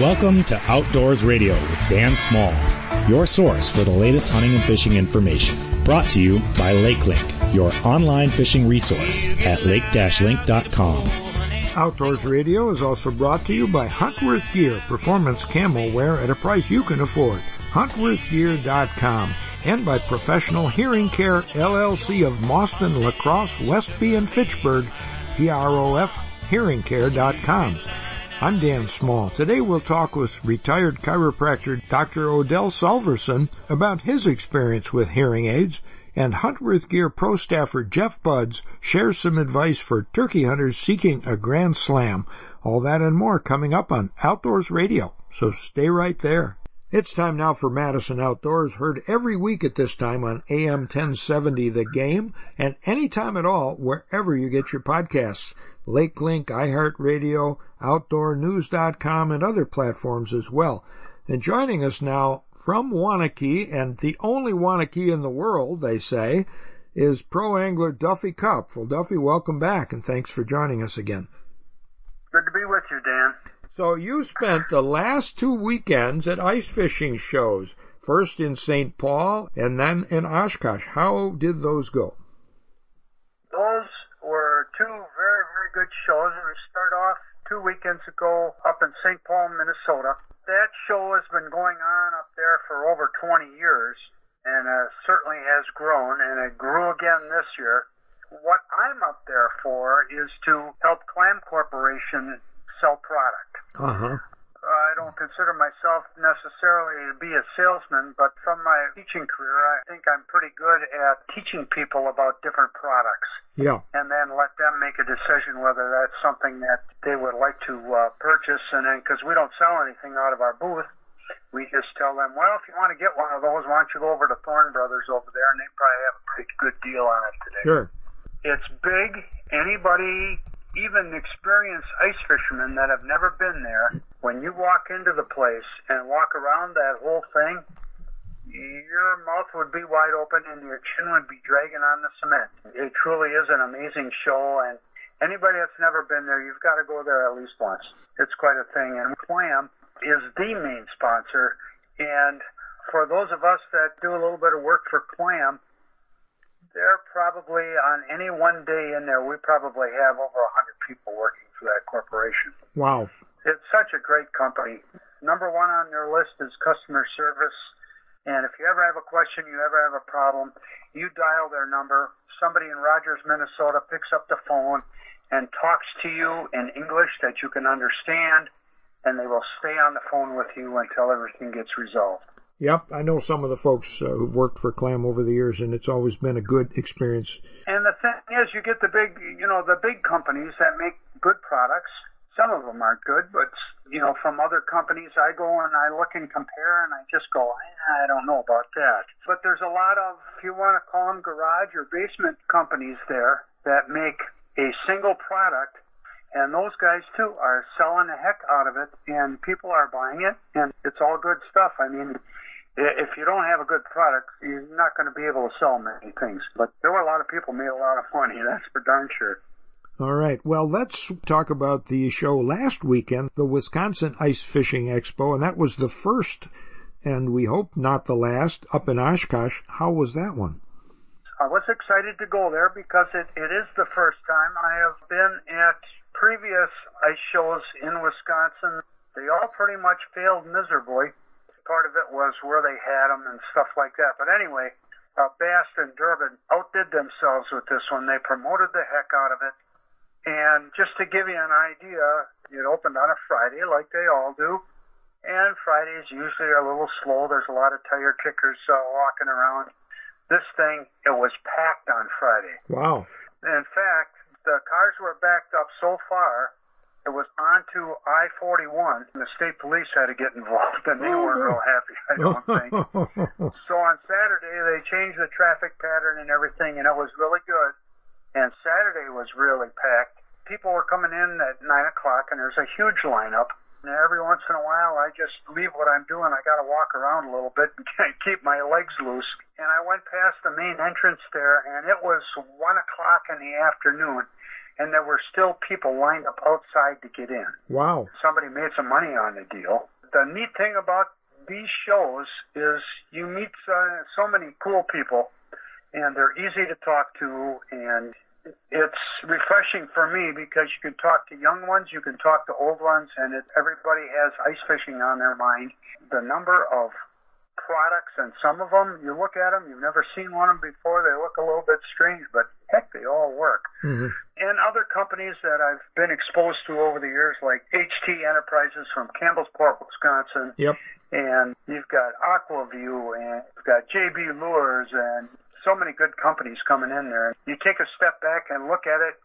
Welcome to Outdoors Radio with Dan Small, your source for the latest hunting and fishing information. Brought to you by LakeLink, your online fishing resource at lake-link.com. Outdoors Radio is also brought to you by Huntworth Gear, performance camo wear at a price you can afford. HuntworthGear.com and by Professional Hearing Care LLC of Mauston, La Crosse, Westby, and Fitchburg, PROF HearingCare.com. I'm Dan Small. Today we'll talk with retired chiropractor Dr. Odell Solverson about his experience with hearing aids, and Huntworth Gear Pro staffer Jeff Budz shares some advice for turkey hunters seeking a grand slam. All that and more coming up on Outdoors Radio, so stay right there. It's time now for Madison Outdoors, heard every week at this time on AM 1070 The Game, and anytime at all wherever you get your podcasts. LakeLink, iHeartRadio, OutdoorNews.com, and other platforms as well. And joining us now from Waunakee, and the only Waunakee in the world, they say, is pro angler Duffy Kopf. Well, Duffy, welcome back, and thanks for joining us again. Good to be with you, Dan. So you spent the last two weekends at ice fishing shows, first in St. Paul and then in Oshkosh. How did those go? Those were two very, very good shows. We start off two weekends ago up in St. Paul, Minnesota. That show has been going on up there for over 20 years and uh, certainly has grown, and it grew again this year. What I'm up there for is to help Clam Corporation sell product. Uh-huh. I don't consider myself necessarily to be a salesman, but from my teaching career, I think I'm pretty good at teaching people about different products. Yeah. And then let them make a decision whether that's something that they would like to uh, purchase. And then, because we don't sell anything out of our booth, we just tell them, well, if you want to get one of those, why don't you go over to Thorne Brothers over there, and they probably have a pretty good deal on it today. Sure. It's big. Anybody, even experienced ice fishermen that have never been there, when you walk into the place and walk around that whole thing, your mouth would be wide open and your chin would be dragging on the cement. It truly is an amazing show, and anybody that's never been there, you've got to go there at least once. It's quite a thing. And Clam is the main sponsor, and for those of us that do a little bit of work for Clam, they're probably on any one day in there, we probably have over a 100 people working for that corporation. Wow. It's such a great company. Number one on their list is customer service. And if you ever have a question, you ever have a problem, you dial their number. Somebody in Rogers, Minnesota picks up the phone and talks to you in English that you can understand, and they will stay on the phone with you until everything gets resolved. Yep, I know some of the folks uh, who've worked for Clam over the years, and it's always been a good experience. And the thing is, you get the big, you know, the big companies that make good products. Some of them aren't good, but you know, from other companies, I go and I look and compare, and I just go, I don't know about that. But there's a lot of, if you want to call them garage or basement companies there that make a single product and those guys too are selling the heck out of it and people are buying it and it's all good stuff. I mean if you don't have a good product you're not going to be able to sell many things. But there were a lot of people made a lot of money that's for darn sure all right. Well, let's talk about the show last weekend, the Wisconsin Ice Fishing Expo, and that was the first, and we hope not the last, up in Oshkosh. How was that one? I was excited to go there because it, it is the first time I have been at previous ice shows in Wisconsin. They all pretty much failed miserably. Part of it was where they had them and stuff like that. But anyway, uh, Bass and Durbin outdid themselves with this one. They promoted the heck out of it. And just to give you an idea, it opened on a Friday like they all do. And Fridays usually are a little slow. There's a lot of tire kickers uh, walking around. This thing, it was packed on Friday. Wow. In fact, the cars were backed up so far, it was onto I-41. And the state police had to get involved, and they weren't real happy, I don't think. so on Saturday, they changed the traffic pattern and everything, and it was really good. And Saturday was really packed. People were coming in at 9 o'clock, and there's a huge lineup. And every once in a while, I just leave what I'm doing. I got to walk around a little bit and keep my legs loose. And I went past the main entrance there, and it was 1 o'clock in the afternoon. and there were still people lined up outside to get in. Wow. Somebody made some money on the deal. The neat thing about these shows is you meet uh, so many cool people, and they're easy to talk to, and it's refreshing for me because you can talk to young ones, you can talk to old ones, and it, everybody has ice fishing on their mind. The number of products, and some of them, you look at them, you've never seen one of them before, they look a little bit strange, but heck, they all work. Mm-hmm. And other companies that I've been exposed to over the years, like HT Enterprises from Campbellsport, Wisconsin. Yep. And you've got Aqua-Vu, and you've got JB Lures, and so many good companies coming in there. You take a step back and look at it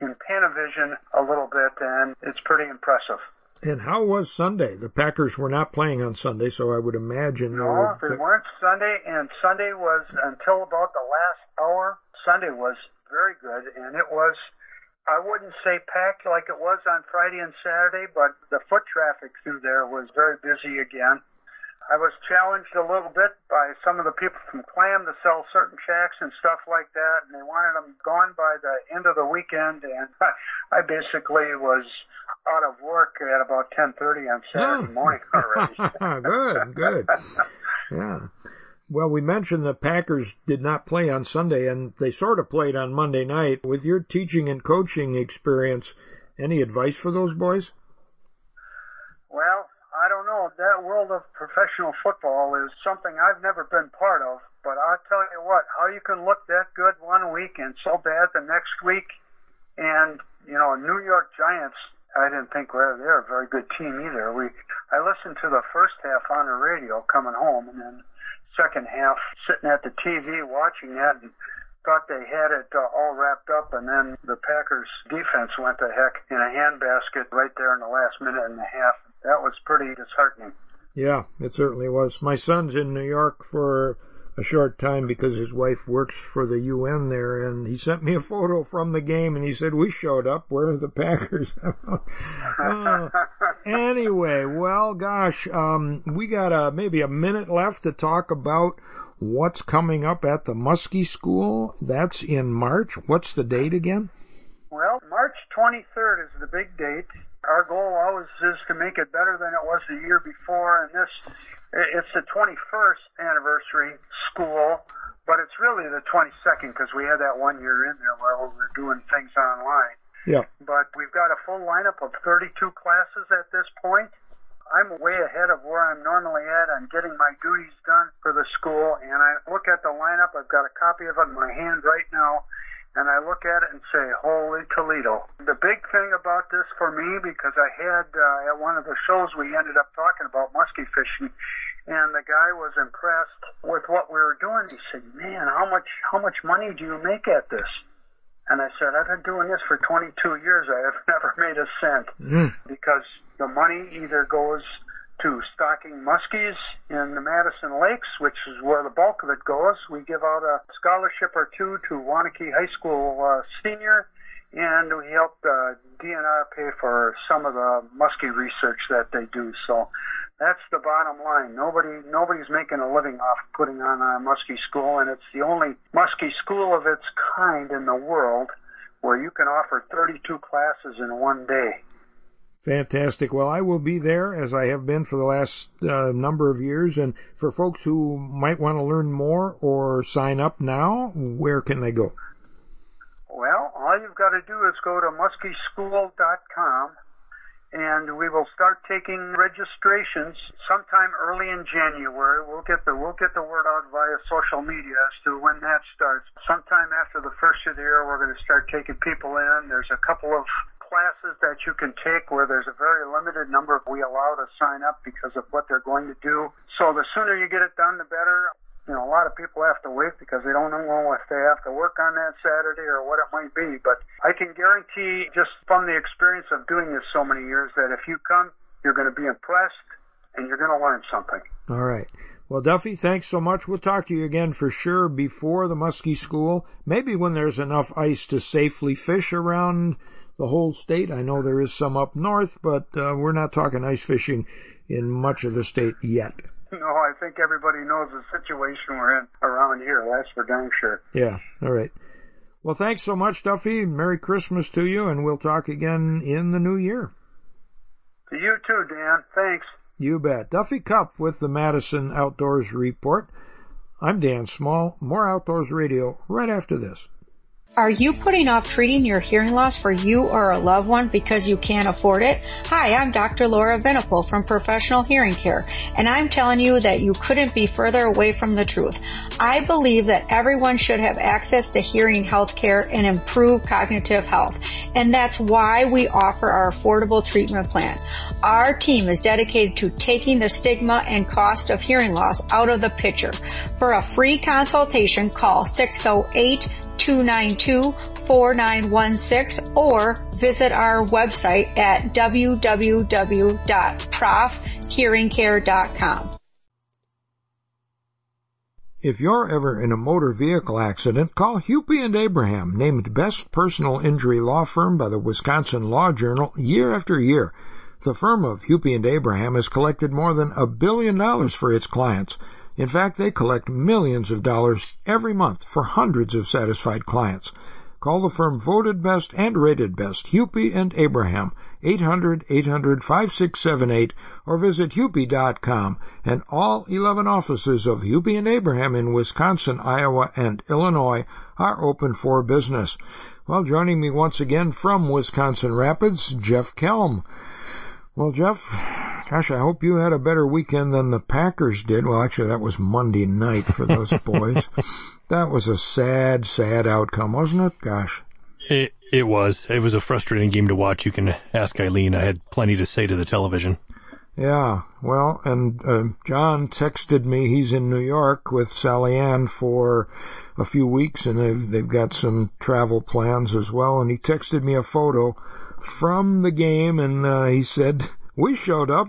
in Panavision a little bit, and it's pretty impressive. And how was Sunday? The Packers were not playing on Sunday, so I would imagine. No, were, they weren't Sunday, and Sunday was until about the last hour. Sunday was very good, and it was. I wouldn't say packed like it was on Friday and Saturday, but the foot traffic through there was very busy again. I was challenged a little bit by some of the people from Clam to sell certain shacks and stuff like that, and they wanted them gone by the end of the weekend. And I basically was out of work at about 10:30 on Saturday hmm. morning already. good, good. Yeah. Well, we mentioned the Packers did not play on Sunday, and they sort of played on Monday night. With your teaching and coaching experience, any advice for those boys? Well, I don't know. That world of professional football is something I've never been part of. But I'll tell you what, how you can look that good one week and so bad the next week, and you know, New York Giants. I didn't think well, they're a very good team either. We, I listened to the first half on the radio coming home, and then second half sitting at the TV watching that and thought they had it uh, all wrapped up, and then the Packers defense went to heck in a handbasket right there in the last minute and a half. That was pretty disheartening. Yeah, it certainly was. My son's in New York for a short time because his wife works for the UN there, and he sent me a photo from the game, and he said we showed up. Where are the Packers? uh, anyway, well, gosh, um, we got a, maybe a minute left to talk about what's coming up at the Muskie School. That's in March. What's the date again? Well, March 23rd is the big date. Our goal always is to make it better than it was the year before, and this it's the 21st anniversary school, but it's really the 22nd because we had that one year in there where we were doing things online. Yeah. But we've got a full lineup of 32 classes at this point. I'm way ahead of where I'm normally at. I'm getting my duties done for the school, and I look at the lineup. I've got a copy of it in my hand right now, and I look at it and say, "Holy Toledo!" The big thing about this for me, because I had uh, at one of the shows we ended up talking about muskie fishing, and the guy was impressed with what we were doing. He said, "Man, how much how much money do you make at this?" And I said, "I've been doing this for 22 years. I have never made a cent Mm. because the money either goes to stocking muskies in the Madison Lakes, which is where the bulk of it goes. We give out a scholarship or two to Waunakee High School uh, senior, and we help uh, DNR pay for some of the muskie research that they do. So that's the bottom line. Nobody, nobody's making a living off putting on a muskie school, and it's the only muskie school of its kind in the world where you can offer 32 classes in one day. Fantastic. Well, I will be there as I have been for the last uh, number of years. And for folks who might want to learn more or sign up now, where can they go? Well, all you've got to do is go to muskieschool.com and we will start taking registrations sometime early in January. We'll get the we'll get the word out via social media as to when that starts. Sometime after the first of the year, we're going to start taking people in. There's a couple of classes that you can take where there's a very limited number we allow to sign up because of what they're going to do. So the sooner you get it done, the better. You know, a lot of people have to wait because they don't know if they have to work on that Saturday or what it might be. But I can guarantee, just from the experience of doing this so many years, that if you come, you're going to be impressed and you're going to learn something. All right. Well, Duffy, thanks so much. We'll talk to you again for sure before the Muskie School. Maybe when there's enough ice to safely fish around the whole state. I know there is some up north, but uh, we're not talking ice fishing in much of the state yet. No, I think everybody knows the situation we're in around here. That's for dang sure. Yeah. All right. Well, thanks so much, Duffy. Merry Christmas to you, and we'll talk again in the new year. To you too, Dan. Thanks. You bet. Duffy Kopf with the Madison Outdoors Report. I'm Dan Small. More Outdoors Radio right after this. Are you putting off treating your hearing loss for you or a loved one because you can't afford it? Hi, I'm Dr. Laura Venipal from Professional Hearing Care, and I'm telling you that you couldn't be further away from the truth. I believe that everyone should have access to hearing health care and improve cognitive health, and that's why we offer our affordable treatment plan. Our team is dedicated to taking the stigma and cost of hearing loss out of the picture. For a free consultation, call 608 292 4916 or visit our website at www.profhearingcare.com. If you're ever in a motor vehicle accident, call Hupy and Abraham, named best personal injury law firm by the Wisconsin Law Journal year after year. The firm of Hupy and Abraham has collected more than a billion dollars for its clients. In fact, they collect millions of dollars every month for hundreds of satisfied clients. Call the firm voted best and rated best, Hupy and Abraham, 800-800-5678 or visit hupy.com and all 11 offices of Hupy and Abraham in Wisconsin, Iowa, and Illinois are open for business. Well, joining me once again from Wisconsin Rapids, Jeff Kelm. Well, Jeff, gosh, I hope you had a better weekend than the Packers did. Well, actually, that was Monday night for those boys. That was a sad, sad outcome, wasn't it? Gosh. It it was. It was a frustrating game to watch. You can ask Eileen. I had plenty to say to the television. Yeah, well, and uh, John texted me. He's in New York with Sally Ann for a few weeks, and they've they've got some travel plans as well. And he texted me a photo from the game, and uh, he said, "We showed up.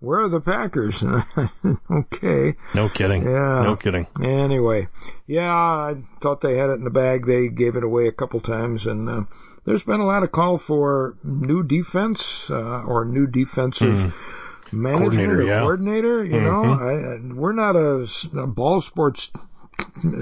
Where are the Packers?" okay. No kidding. Yeah. No kidding. Anyway, yeah, I thought they had it in the bag. They gave it away a couple times, and uh, there's been a lot of call for new defense uh, or new defensive. Mm. Management Coordinator, or yeah. coordinator, you know, Mhm. I, I, we're not a, a, ball sports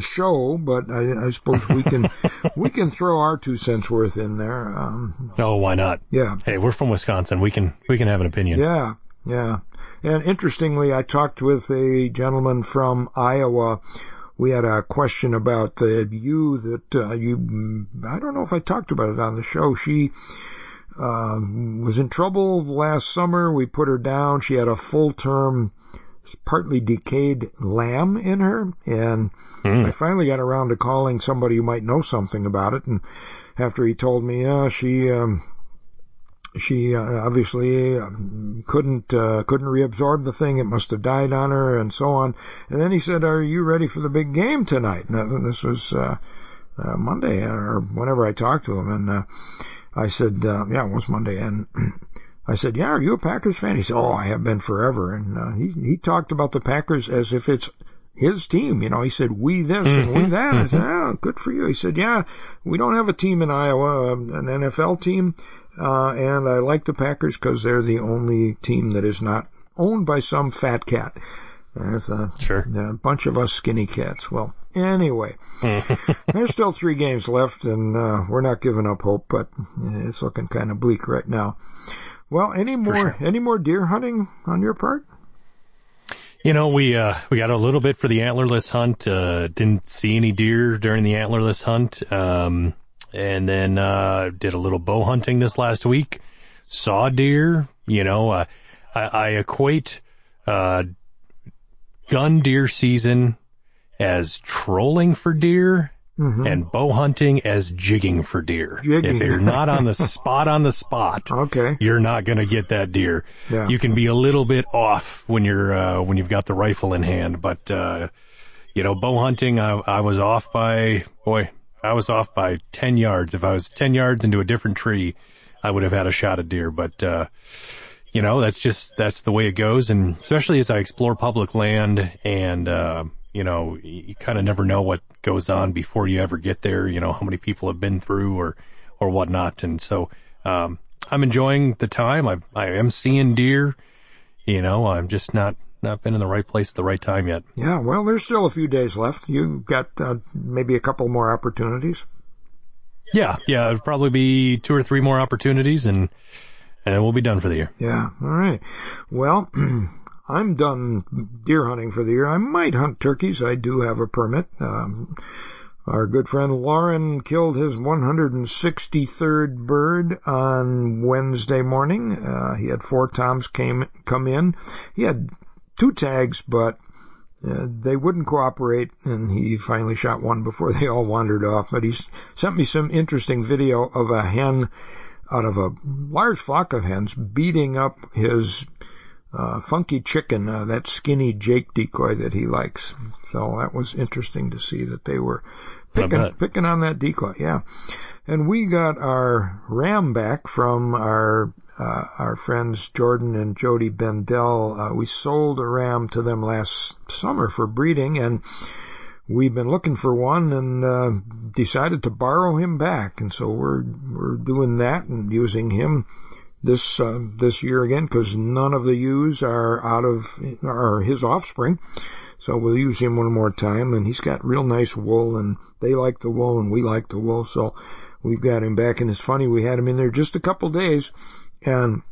show, but I, I suppose we can we can throw our two cents worth in there. Um, Oh, why not? yeah, Hey, we're from Wisconsin. We can we can have an opinion. yeah, yeah. And interestingly, I talked with a gentleman from Iowa. We had a question about the you that uh, you. I don't know if I talked about it on the show. She uh, was in trouble last summer. We put her down. She had a full term, partly decayed lamb in her, and I finally got around to calling somebody who might know something about it. And after he told me, yeah, she. Um, she uh, obviously um, couldn't uh, couldn't reabsorb the thing. It must have died on her, and so on. And then he said, "Are you ready for the big game tonight?" And this was uh, uh, Monday or whenever I talked to him, and uh, I said, uh, "Yeah, it was Monday." And I said, "Yeah, are you a Packers fan?" He said, "Oh, I have been forever." And uh, he he talked about the Packers as if it's his team. You know, he said, we this and we that. I said, oh, good for you. He said, yeah, we don't have a team in Iowa, um, an NFL team. Uh, and I like the Packers because they're the only team that is not owned by some fat cat. There's a, Sure. a bunch of us skinny cats. Well, anyway, there's still three games left and, uh, we're not giving up hope, but it's looking kind of bleak right now. Well, any more, sure. any more deer hunting on your part? You know, we uh we got a little bit for the antlerless hunt. Uh didn't see any deer during the antlerless hunt. Um and then uh did a little bow hunting this last week. Saw deer, you know, uh, I I equate uh gun deer season as trolling for deer and bow hunting as jigging for deer. Jigging. If you're not on the spot on the spot, Okay. you're not going to get that deer. Yeah. You can be a little bit off when you're uh, when you've got the rifle in hand, but uh, you know, bow hunting, I, I was off by boy, I was off by ten yards. If I was ten yards into a different tree, I would have had a shot at deer. But uh, you know, that's just that's the way it goes, and especially as I explore public land and. Uh, you know, you, kind of never know what goes on before you ever get there. You know, how many people have been through or, or whatnot. And so, um, I'm enjoying the time. I, I am seeing deer. You know, I'm just not, not been in the right place at the right time yet. Yeah, well, there's still a few days left. You've got uh, maybe a couple more opportunities. Yeah, yeah, it'll probably be two or three more opportunities and, and we'll be done for the year. Yeah, all right. Well, I'm done deer hunting for the year. I might hunt turkeys. I do have a permit. Um, our good friend Lauren killed his 163rd bird on Wednesday morning. Uh, he had four toms came come in. He had two tags, but uh, they wouldn't cooperate, and he finally shot one before they all wandered off. But he sent me some interesting video of a hen out of a large flock of hens beating up his uh, funky chicken, uh, that skinny Jake decoy that he likes. So that was interesting to see that they were picking, picking on that decoy. Yeah. And we got our ram back from our uh, our friends Jordan and Jody Bendel. Uh, we sold a ram to them last summer for breeding, and we've been looking for one and uh, decided to borrow him back. And so we're we're doing that and using him this uh, this year again because none of the ewes are out of are his offspring. So we'll use him one more time, and he's got real nice wool, and they like the wool, and we like the wool, so we've got him back. And it's funny, we had him in there just a couple days, and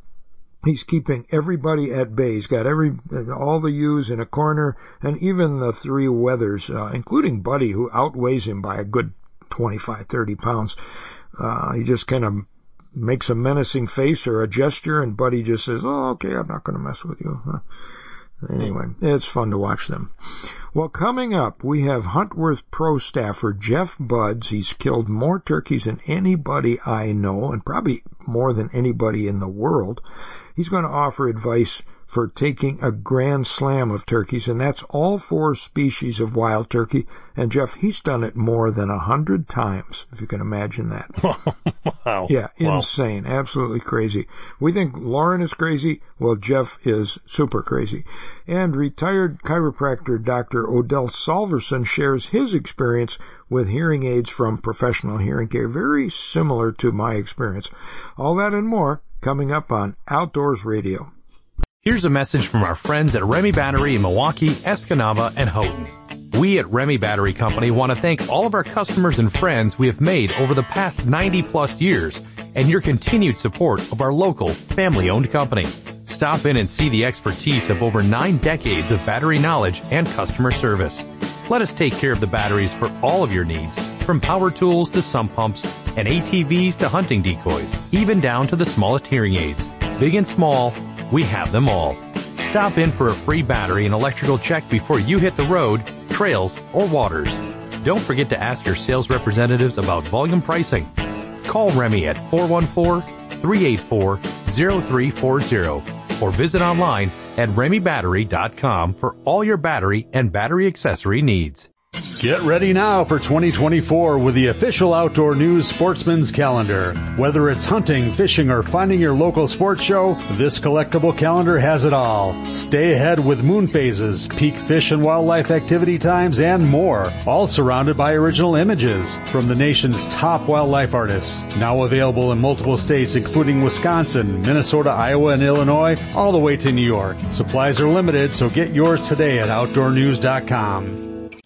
he's keeping everybody at bay. He's got every all the ewes in a corner, and even the three wethers, uh, including Buddy, who outweighs him by a good 25, 30 pounds. Uh, he just kind of makes a menacing face or a gesture, and Buddy just says, "Oh, okay, I'm not going to mess with you." Anyway, it's fun to watch them. Well, coming up, we have Huntworth Pro staffer Jeff Budz. He's killed more turkeys than anybody I know, and probably more than anybody in the world. He's going to offer advice for taking a grand slam of turkeys, and that's all four species of wild turkey. And Jeff, he's done it more than a hundred times, if you can imagine that. wow. Yeah, Wow. insane, absolutely crazy. We think Lauren is crazy. Well, Jeff is super crazy. And retired chiropractor Dr. Odell Solverson shares his experience with hearing aids from professional hearing care, very similar to my experience. All that and more coming up on Outdoors Radio. Here's a message from our friends at Remy Battery in Milwaukee, Escanaba, and Houghton. We at Remy Battery Company want to thank all of our customers and friends we have made over the past 90 plus years and your continued support of our local family owned company. Stop in and see the expertise of over nine decades of battery knowledge and customer service. Let us take care of the batteries for all of your needs, from power tools to sump pumps and ATVs to hunting decoys, even down to the smallest hearing aids. Big and small, we have them all. Stop in for a free battery and electrical check before you hit the road, trails, or waters. Don't forget to ask your sales representatives about volume pricing. Call Remy at 414-384-0340 or visit online at remybattery.com for all your battery and battery accessory needs. Get ready now for 2024 with the official Outdoor News Sportsman's Calendar. Whether it's hunting, fishing, or finding your local sports show, this collectible calendar has it all. Stay ahead with moon phases, peak fish and wildlife activity times, and more. All surrounded by original images from the nation's top wildlife artists. Now available in multiple states including Wisconsin, Minnesota, Iowa, and Illinois, all the way to New York. Supplies are limited, so get yours today at OutdoorNews.com.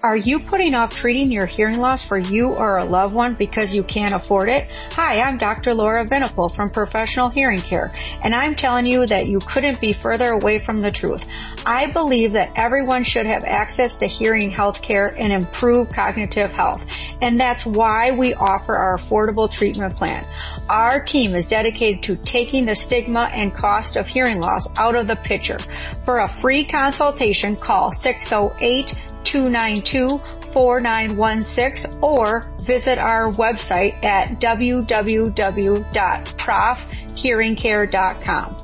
Are you putting off treating your hearing loss for you or a loved one because you can't afford it? Hi, I'm Dr. Laura Venipal from Professional Hearing Care, and I'm telling you that you couldn't be further away from the truth. I believe that everyone should have access to hearing health care and improve cognitive health, and that's why we offer our affordable treatment plan. Our team is dedicated to taking the stigma and cost of hearing loss out of the picture. For a free consultation, call 608 292-4916 or visit our website at www.profhearingcare.com.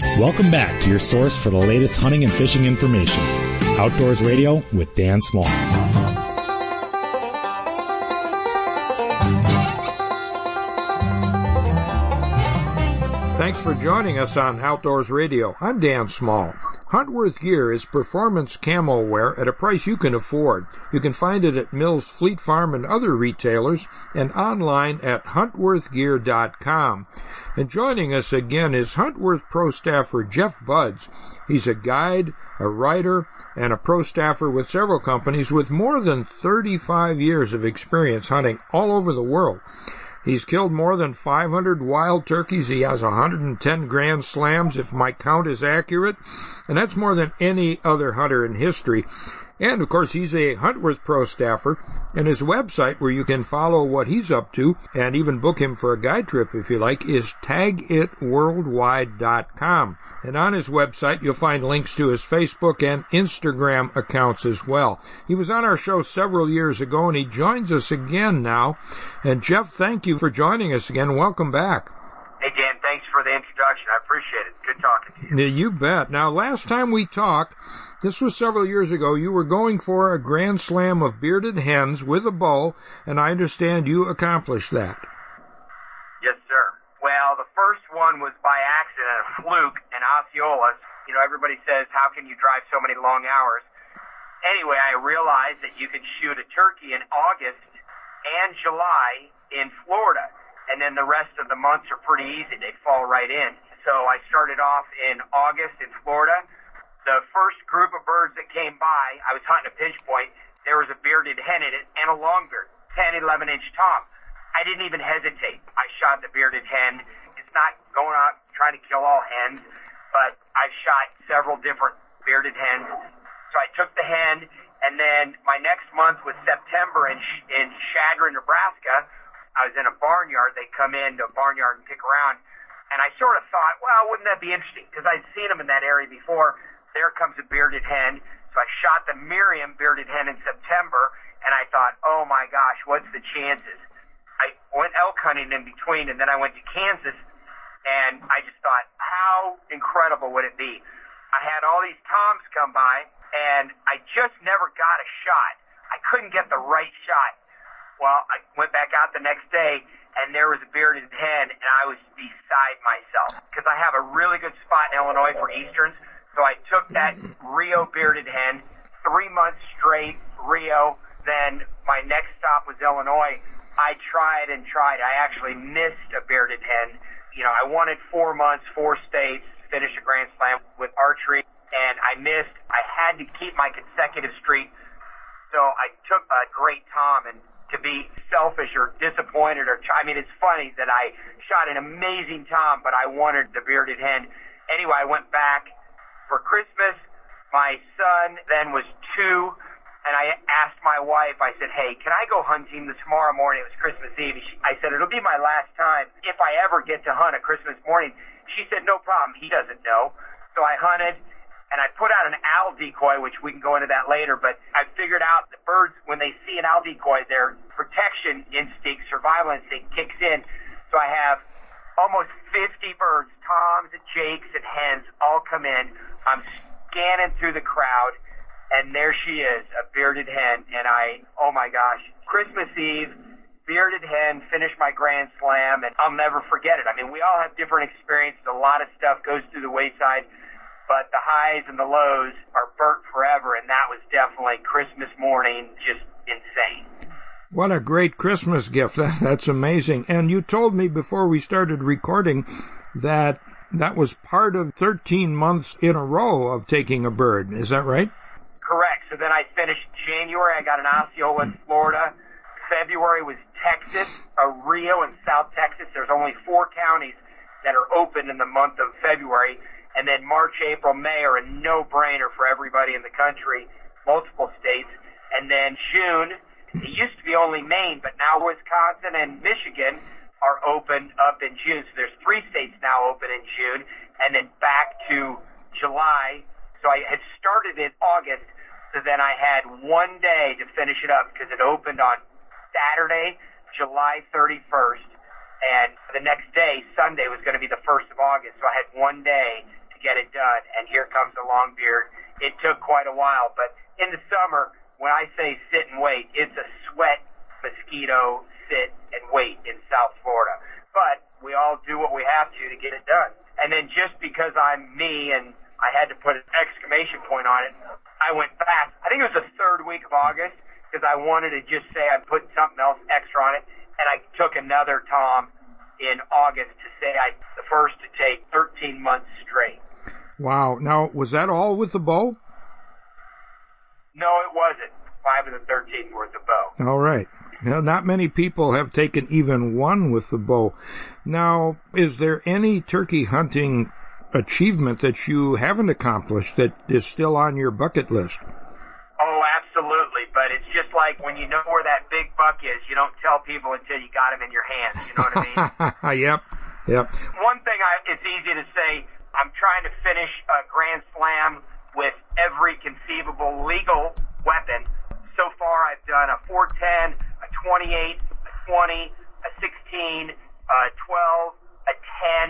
Welcome back to your source for the latest hunting and fishing information. Outdoors Radio with Dan Small. Thanks for joining us on Outdoors Radio. I'm Dan Small. Huntworth Gear is performance camo wear at a price you can afford. You can find it at Mills Fleet Farm and other retailers and online at huntworthgear.com. And joining us again is Huntworth Pro staffer Jeff Budz. He's a guide, a writer, and a pro staffer with several companies with more than 35 years of experience hunting all over the world. He's killed more than 500 wild turkeys. He has 110 grand slams, if my count is accurate. And that's more than any other hunter in history. And of course, he's a Huntworth Pro staffer, and his website where you can follow what he's up to and even book him for a guide trip if you like is tagitworldwide.com. And on his website, you'll find links to his Facebook and Instagram accounts as well. He was on our show several years ago and he joins us again now. And Jeff, thank you for joining us again. Welcome back. Thanks for the introduction. I appreciate it. Good talking to you. Yeah, you bet. Now, last time we talked, this was several years ago, you were going for a grand slam of bearded hens with a bow, and I understand you accomplished that. Yes, sir. Well, the first one was by accident, a fluke in Osceola. You know, everybody says, how can you drive so many long hours? Anyway, I realized that you can shoot a turkey in August and July in Florida and then the rest of the months are pretty easy. They fall right in. So I started off in August in Florida. The first group of birds that came by, I was hunting a pinch point. There was a bearded hen in it and a longbeard, 10, 11 inch tom. I didn't even hesitate. I shot the bearded hen. It's not going out trying to kill all hens, but I shot several different bearded hens. So I took the hen, and then my next month was September in, in Chadron, Nebraska. I was in a barnyard. They come in to a barnyard and pick around. And I sort of thought, well, wouldn't that be interesting? Because I'd seen them in that area before. There comes a bearded hen. So I shot the Merriam bearded hen in September. And I thought, oh my gosh, what's the chances? I went elk hunting in between. And then I went to Kansas. And I just thought, how incredible would it be? I had all these toms come by. And I just never got a shot. I couldn't get the right shot. Well, I went back out the next day and there was a bearded hen and I was beside myself because I have a really good spot in Illinois for Easterns. So I took that Rio bearded hen three months straight, Rio. Then my next stop was Illinois. I tried and tried. I actually missed a bearded hen. You know, I wanted four months, four states, finish a Grand Slam with archery, and I missed. I had to keep my consecutive streak. So I took a great Tom and to be selfish or disappointed or I mean it's funny that I shot an amazing tom but I wanted the bearded hen. Anyway, I went back for Christmas. My son then was 2 and I asked my wife, I said, "Hey, can I go hunting tomorrow morning? It was Christmas Eve." I said, "It'll be my last time if I ever get to hunt a Christmas morning." She said, "No problem. He doesn't know." So I hunted and I put out an owl decoy, which we can go into that later, but I figured out the birds, when they see an owl decoy, their protection instinct, survival instinct kicks in. So I have almost 50 birds, toms and jakes and hens all come in. I'm scanning through the crowd and there she is, a bearded hen. And I, oh my gosh, Christmas Eve, bearded hen, finish my Grand Slam, and I'll never forget it. I mean, we all have different experiences. A lot of stuff goes through the wayside but the highs and the lows are burnt forever, and that was definitely Christmas morning, just insane. What a great Christmas gift. That, that's amazing. And you told me before we started recording that that was part of 13 months in a row of taking a bird. Is that right? Correct. So then I finished January. I got an Osceola in Florida. February was Texas, a Rio in South Texas. There's only four counties that are open in the month of February and then March, April, May are a no-brainer for everybody in the country, multiple states. And then June, it used to be only Maine, but now Wisconsin and Michigan are open up in June. So there's three states now open in June, and then back to July. So I had started in August, so then I had one day to finish it up because it opened on Saturday, July 31st, and the next day, Sunday, was going to be the 1st of August. So I had one day get it done. And here comes the long beard. It took quite a while, but in the summer, when I say sit and wait, it's a sweat mosquito sit and wait in South Florida. But we all do what we have to to get it done. And then just because I'm me and I had to put an exclamation point on it, I went fast. I think it was the third week of August because I wanted to just say I put something else extra on it, and I took another Tom in August to say I the first to take 13 months straight. Wow. Now, was that all with the bow? No, it wasn't. Five of the 13 were the bow. All right. Now, not many people have taken even one with the bow. Now, is there any turkey hunting achievement that you haven't accomplished that is still on your bucket list? Oh, absolutely. But it's just like when you know where that big buck is, you don't tell people until you got him in your hands. You know what I mean? yep. Yep. One thing I, it's easy to say, I'm trying to finish a Grand Slam with every conceivable legal weapon. So far, I've done a 410, a 28, a 20, a 16, a 12, a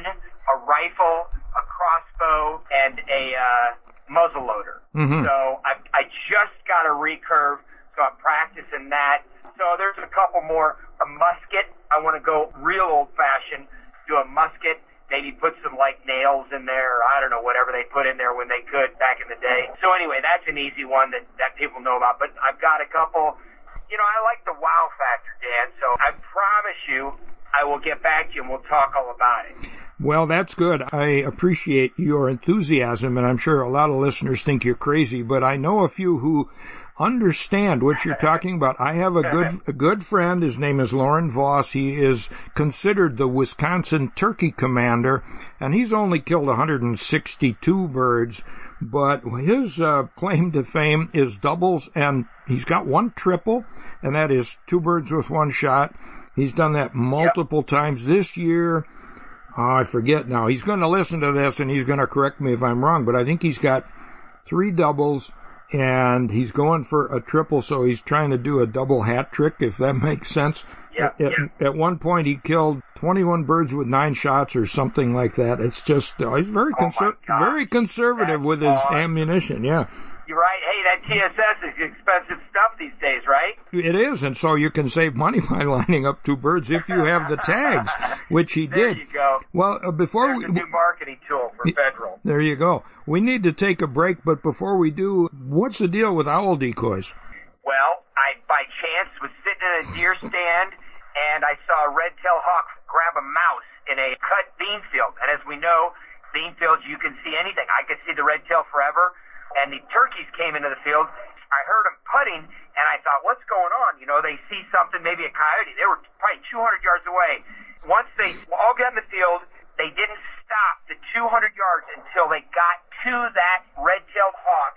10, a rifle, a crossbow, and a uh, muzzle loader. Mhm. So I, I just got a recurve, so I'm practicing that. So there's a couple more. A musket. I want to go real old fashioned. Do a musket. Maybe put some like nails in there. Or I don't know whatever they put in there when they could back in the day. So anyway, that's an easy one that that people know about. But I've got a couple. You know, I like the wow factor, Dan. So I promise you, I will get back to you and we'll talk all about it. Well, that's good. I appreciate your enthusiasm, and I'm sure a lot of listeners think you're crazy, but I know a few who understand what you're talking about. I have a good a good friend. His name is Lauren Voss. He is considered the Wisconsin turkey commander, and he's only killed 162 birds. But his uh, claim to fame is doubles, and he's got one triple, and that is two birds with one shot. He's done that multiple times this year. Oh, I forget now. He's going to listen to this and he's going to correct me if I'm wrong, but I think he's got three doubles and he's going for a triple, so he's trying to do a double hat trick, if that makes sense. Yeah, At, at one point, he killed 21 birds with nine shots or something like that. It's just, uh, he's very, Oh conser- God. very conservative with his awesome. ammunition, yeah. You're right. Hey, that TSS is expensive stuff these days, right? It is, and so you can save money by lining up two birds if you have the tags, which he There did. There you go. Well, uh, before There's we, a new marketing tool for federal. There you go. We need to take a break, but before we do, what's the deal with owl decoys? Well, I by chance was sitting in a deer stand and I saw a red-tailed hawk grab a mouse in a cut bean field. And as we know, bean fields you can see anything. I could see the red tail forever. And the turkeys came into the field. I heard them putting, and I thought, what's going on? You know, they see something, maybe a coyote. They were probably 200 yards away. Once they all got in the field, they didn't stop the 200 yards until they got to that red-tailed hawk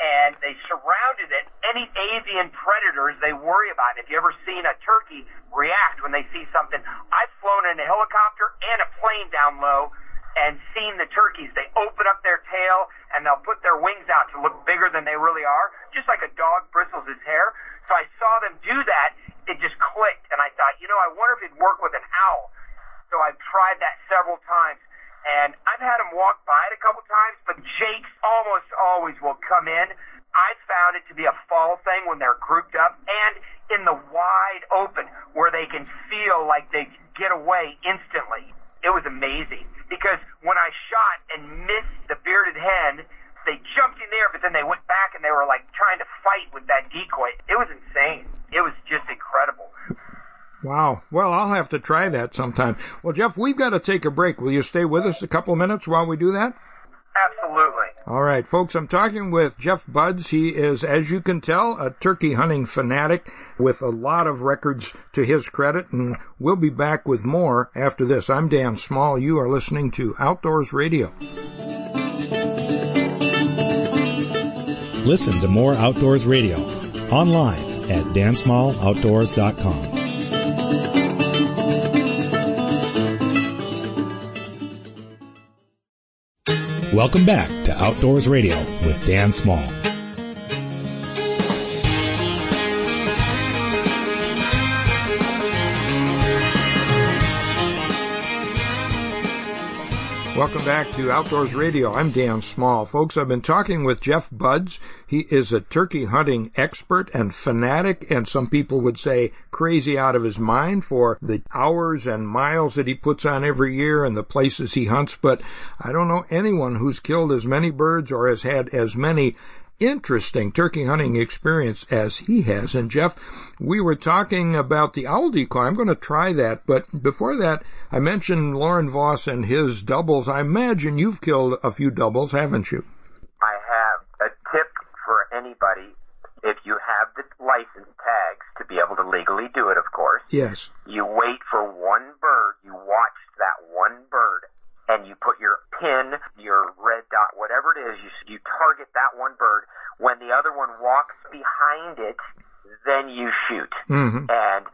and they surrounded it. Any avian predators they worry about. If you ever seen a turkey react when they see something, I've flown in a helicopter and a plane down low and seen the turkeys. They open up their tail and they'll put their wings out to look bigger than they really are, just like a dog bristles his hair. So I saw them do that. It just clicked, and I thought, you know, I wonder if it'd work with an owl. So I've tried that several times. And I've had them walk by it a couple times, but jakes almost always will come in. I found it to be a fall thing when they're grouped up and in the wide open where they can feel like they get away instantly. It was amazing because when I shot and missed the bearded hen, they jumped in there, but then they went back and they were like trying to fight with that decoy. It was insane. It was just incredible. Wow. Well, I'll have to try that sometime. Well, Jeff, we've got to take a break. Will you stay with us a couple minutes while we do that? Absolutely. All right, folks, I'm talking with Jeff Budz. He is, as you can tell, a turkey hunting fanatic with a lot of records to his credit, and we'll be back with more after this. I'm Dan Small. You are listening to Outdoors Radio. Listen to more Outdoors Radio online at dansmalloutdoors.com. Welcome back to Outdoors Radio with Dan Small. Welcome back to Outdoors Radio. I'm Dan Small. Folks, I've been talking with Jeff Budz. He is a turkey hunting expert and fanatic, and some people would say crazy out of his mind for the hours and miles that he puts on every year and the places he hunts. But I don't know anyone who's killed as many birds or has had as many interesting turkey hunting experience as he has. And Jeff, we were talking about the owl decoy. I'm going to try that. But before that, I mentioned Lauren Voss and his doubles. I imagine you've killed a few doubles, haven't you? I have. A tip for anybody, if you have the license tags to be able to legally do it, of course. Yes. You wait for one bird, you watch that one bird and you put your pin, your red dot, whatever it is, you, you target that one bird. When the other one walks behind it, then you shoot. Mm-hmm. And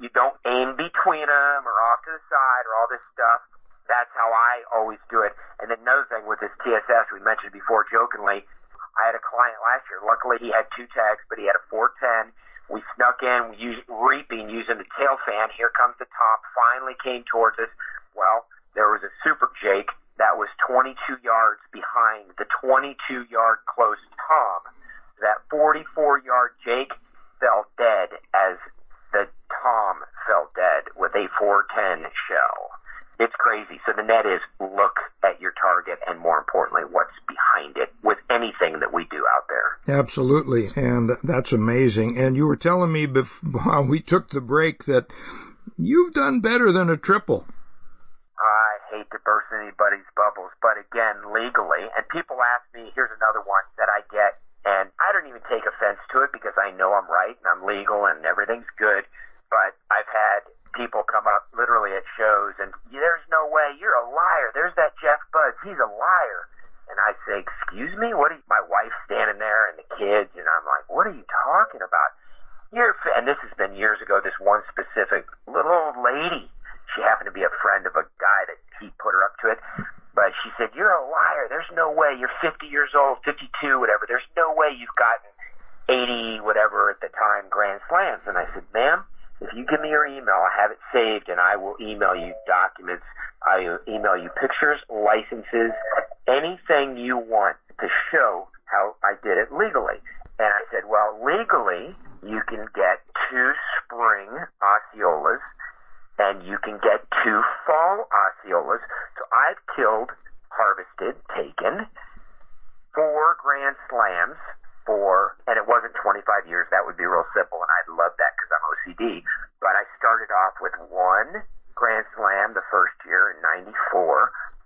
you don't aim between them or off to the side or all this stuff. That's how I always do it. And then another thing with this TSS, we mentioned before jokingly, I had a client last year. Luckily, he had two tags, but he had a 410. We snuck in, we used reaping using the tail fan. Here comes the top. Finally came towards us. Well, there was a super Jake that was 22 yards behind the 22 yard close Tom. That 44 yard Jake fell dead as the Tom fell dead with a 410 shell. It's crazy. So the net is look at your target and more importantly, what's behind it with anything that we do out there. Absolutely. And that's amazing. And you were telling me before we took the break that you've done better than a triple. I hate to burst anybody's bubbles, but again, legally, and people ask me, here's another one that I get, and I don't even take offense to it because I know I'm right and I'm legal and everything's good, but I've had people come up literally at shows and there's no way, you're a liar. There's that Jeff Budz, he's a liar. And I say, excuse me, what? Are you? My wife's standing there and the kids, and I'm like, what are you talking about? You're, and this has been years ago. This one specific little old lady she happened to be a friend of a guy that he put her up to it. But she said, You're a liar. There's no way. You're 50 years old, 52, whatever. There's no way you've gotten 80, whatever at the time, Grand Slams. And I said, Ma'am, if you give me your email, I have it saved and I will email you documents. I email you pictures, licenses, anything you want to show how I did it legally. And I said, well, legally, you can get two spring Osceolas and you can get two fall Osceolas. So I've killed, harvested, taken four Grand Slams for, and it wasn't 25 years. That would be real simple, and I'd love that because I'm OCD. But I started off with one Grand Slam the first year in 94,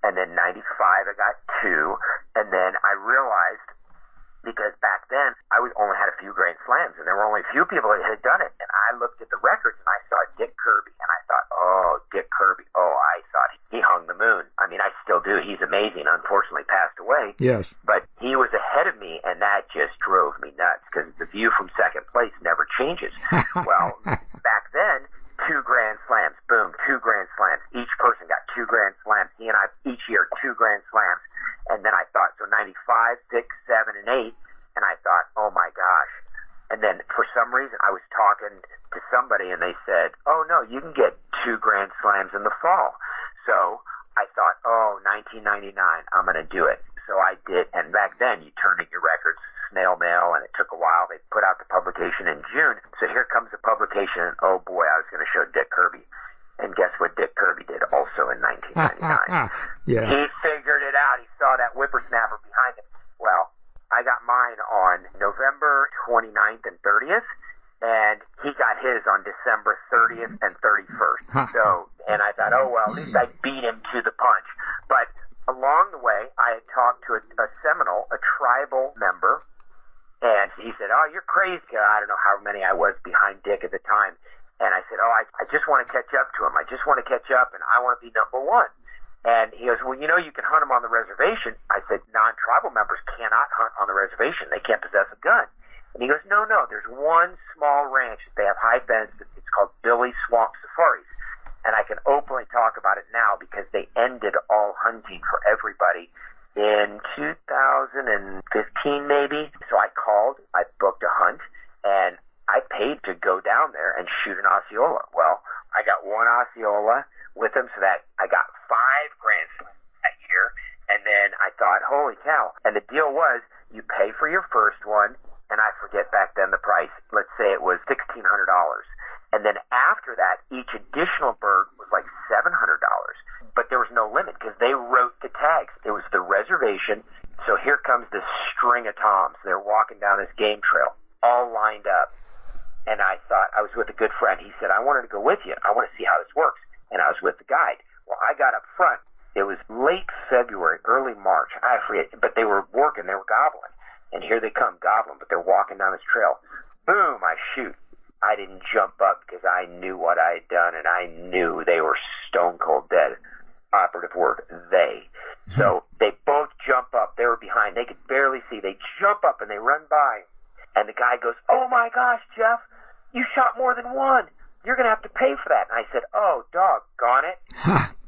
and then 95 I got two, and then I realized because back then I was only had a few Grand Slams, and there were only a few people that had done it. And I looked at the records and I saw Dick Kirby, and I thought, oh, Dick Kirby, oh, I thought he hung the moon. I mean, I still do. He's amazing. Unfortunately, passed away. Yes. But he was ahead of me, and that just drove me nuts because the view from second place never changes. well, back then. Two grand slams, boom, two grand slams. Each person got two grand slams. He and I each year two grand slams and then I thought, so 95, 6, 7, and 8. And I thought, oh my gosh. And then for some reason, I was talking to somebody and they said, oh no, you can get two Grand Slams in the fall. So I thought, oh, 1999, I'm going to do it. So I did. And back then, you turned in your records snail mail, and it took a while. They put out the publication in June. So here comes the publication, and oh boy, I was going to show Dick Kirby. And guess what Dick Kirby did also in 1999? yeah. He figured it out. He saw that whippersnapper behind him. Well, I got mine on November 29th and 30th, and he got his on December 30th and 31st. so, and I thought, oh well, at least I beat him to the punch. But along the way, I had talked to a, a Seminole, a tribal member, he said, oh, you're crazy. I don't know how many I was behind Dick at the time. And I said, oh, I, I just want to catch up to him. I just want to catch up, and I want to be number one. And he goes, well, you know, you can hunt him on the reservation. I said, non-tribal members cannot hunt on the reservation. They can't possess a gun. And he goes, no, no, there's one small ranch that they have high fence. It's called Billie Swamp Safaris. And I can openly talk about it now because they ended all hunting for everybody in 2015 maybe. So I called, I booked a hunt, and I paid to go down there and shoot an Osceola. Well, I got one Osceola with him, so that I got five Grand that year. And then I thought, holy cow. And the deal was you pay for your first one, and I forget back then the price. Let's say it was $1,600. And then after that, each additional bird was like $700. But there was no limit because they wrote the tags. It was the reservation. So here comes this string of toms. They're walking down this game trail, all lined up. And I thought, I was with a good friend. He said, I wanted to go with you. I want to see how this works. And I was with the guide. Well, I got up front. It was late February, early March. I forget, but they were working. They were gobbling. And here they come, gobbling, but they're walking down this trail. Boom, I shoot. I didn't jump up because I knew what I had done and I knew they were stone cold dead. Operative word, they. Hmm. So they both jump up. They were behind. They could barely see. They jump up and they run by. And the guy goes, Oh my gosh, Jeff, you shot more than one. You're going to have to pay for that. And I said, Oh, doggone it.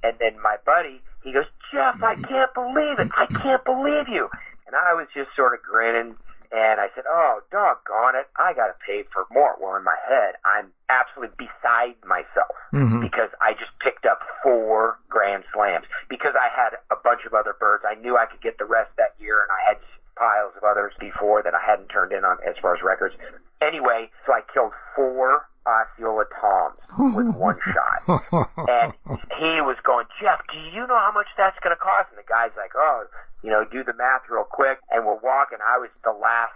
and then my buddy, he goes, Jeff, I hmm. can't believe it. I can't believe you. And I was just sort of grinning and I said, "Oh, doggone it! I got to pay for more." Well, in my head, I'm absolutely beside myself Mhm. because I just picked up four grand slams because I had a bunch of other birds. I knew I could get the rest that year, and I had piles of others before that I hadn't turned in on as far as records. Anyway, so I killed four Osceola toms with one shot. And he was going, Jeff, do you know how much that's going to cost? And the guy's like, oh, you know, do the math real quick. And we're walking. I was the last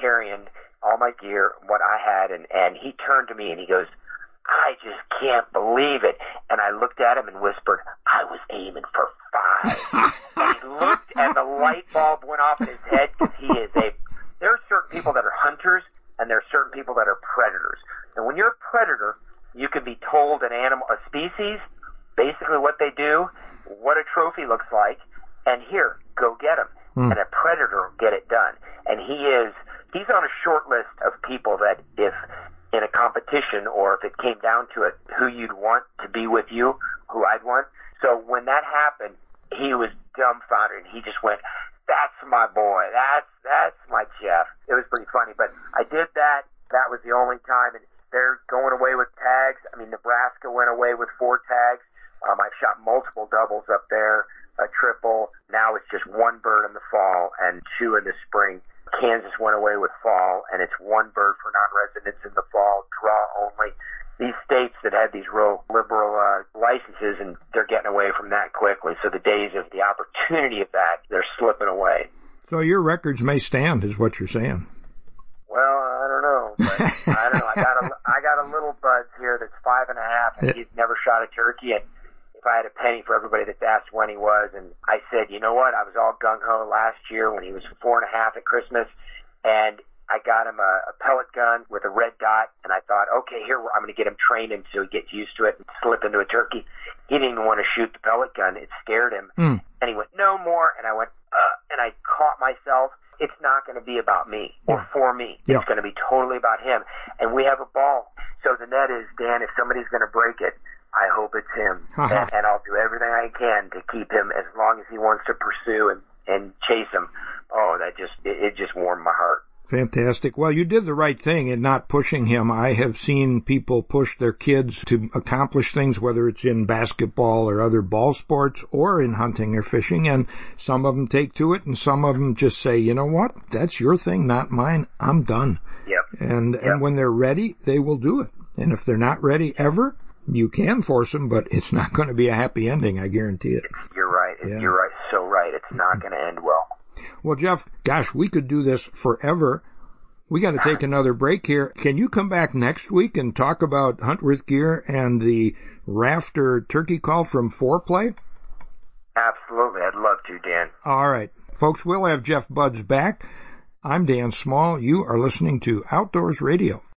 carrying all my gear, what I had. And, and he turned to me and he goes, I just can't believe it. And I looked at him and whispered, I was aiming for five. and he looked and the light bulb went off in his head because he is a, there are certain people that are hunters and there are certain people that are predators. And when you're a predator, you can be told an animal, a species, basically what they do, what a trophy looks like, and here, go get him. Hmm. And a predator will get it done. And he is, he's on a short list of people that if in a competition or if it came down to it, who you'd want to be with you, who I'd want. So when that happened, he was dumbfounded and he just went, that's my boy. That's, that's my Jeff. It was pretty funny, but I did that. That was the only time and they're going away with tags. I mean, Nebraska went away with four tags. Um, I've shot multiple doubles up there, a triple. Now it's just one bird in the fall and two in the spring. Kansas went away with fall, and it's one bird for non-residents in the fall, draw only. These states that had these real liberal uh, licenses, and they're getting away from that quickly. So the days of the opportunity of that, they're slipping away. So your records may stand, is what you're saying. Well, I don't know, but I don't know. I got a I got a little buds here that's five and a half, and he's never shot a turkey. And if I had a penny for everybody that's asked when he was, and I said, you know what? I was all gung ho last year when he was four and a half at Christmas, and I got him a, a pellet gun with a red dot, and I thought, okay, here I'm going to get him trained until he gets used to it and slip into a turkey. He didn't even want to shoot the pellet gun; it scared him. Hmm. And he went, no more. And I went, uh, and I caught myself. It's not going to be about me or for me. Yeah. It's going to be totally about him. And we have a ball. So the net is, Dan, if somebody's going to break it, I hope it's him. Uh-huh. and, and I'll do everything I can to keep him as long as he wants to pursue and, and chase him. Oh, that just, it, it just warmed my heart. Fantastic. Well, you did the right thing in not pushing him. I have seen people push their kids to accomplish things, whether it's in basketball or other ball sports or in hunting or fishing, and some of them take to it and some of them just say, you know what? That's your thing, not mine. I'm done. Yep. And, and when they're ready, they will do it. And if they're not ready ever, you can force them, but it's not going to be a happy ending. I guarantee it. You're right. Yeah. You're right. So right. It's not going to end well. Well, Jeff, gosh, we could do this forever. We got to take another break here. Can you come back next week and talk about Huntworth Gear and the rafter turkey call from Foreplay? Absolutely. I'd love to, Dan. All right. Folks, we'll have Jeff Budz back. I'm Dan Small. You are listening to Outdoors Radio.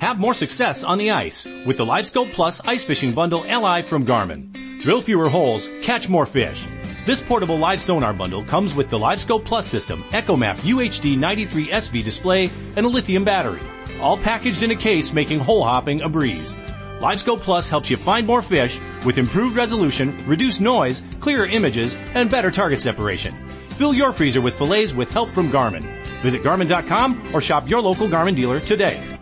Have more success on the ice with the LiveScope Plus Ice Fishing Bundle LI from Garmin. Drill fewer holes, catch more fish. This portable live sonar bundle comes with the LiveScope Plus system, EchoMap UHD 93SV display, and a lithium battery. All packaged in a case making hole hopping a breeze. LiveScope Plus helps you find more fish with improved resolution, reduced noise, clearer images, and better target separation. Fill your freezer with fillets with help from Garmin. Visit Garmin.com or shop your local Garmin dealer today.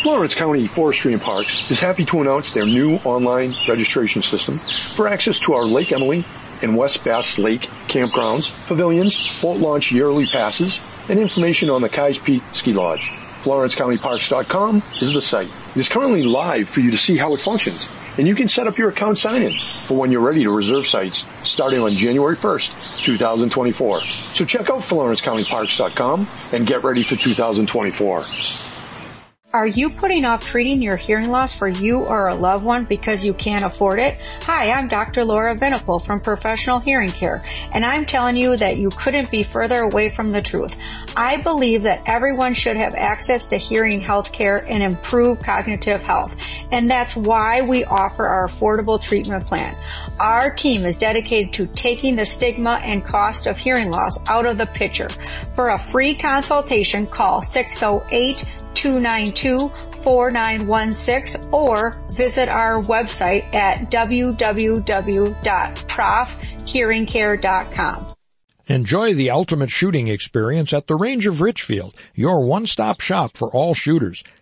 Florence County Forestry and Parks is happy to announce their new online registration system for access to our Lake Emily and West Bass Lake campgrounds, pavilions, boat launch yearly passes, and information on the Keyes Peak Ski Lodge. FlorenceCountyParks.com is the site. It is currently live for you to see how it functions, and you can set up your account sign-in for when you're ready to reserve sites starting on January 1st, 2024. So check out FlorenceCountyParks.com and get ready for 2024. Are you putting off treating your hearing loss for you or a loved one because you can't afford it? Hi, I'm Dr. Laura Venipal from Professional Hearing Care, and I'm telling you that you couldn't be further away from the truth. I believe that everyone should have access to hearing health care and improve cognitive health, and that's why we offer our affordable treatment plan. Our team is dedicated to taking the stigma and cost of hearing loss out of the picture. For a free consultation, call 608 292 4916 or visit our website at www.profhearingcare.com. Enjoy the ultimate shooting experience at the Range of Richfield, your one-stop shop for all shooters.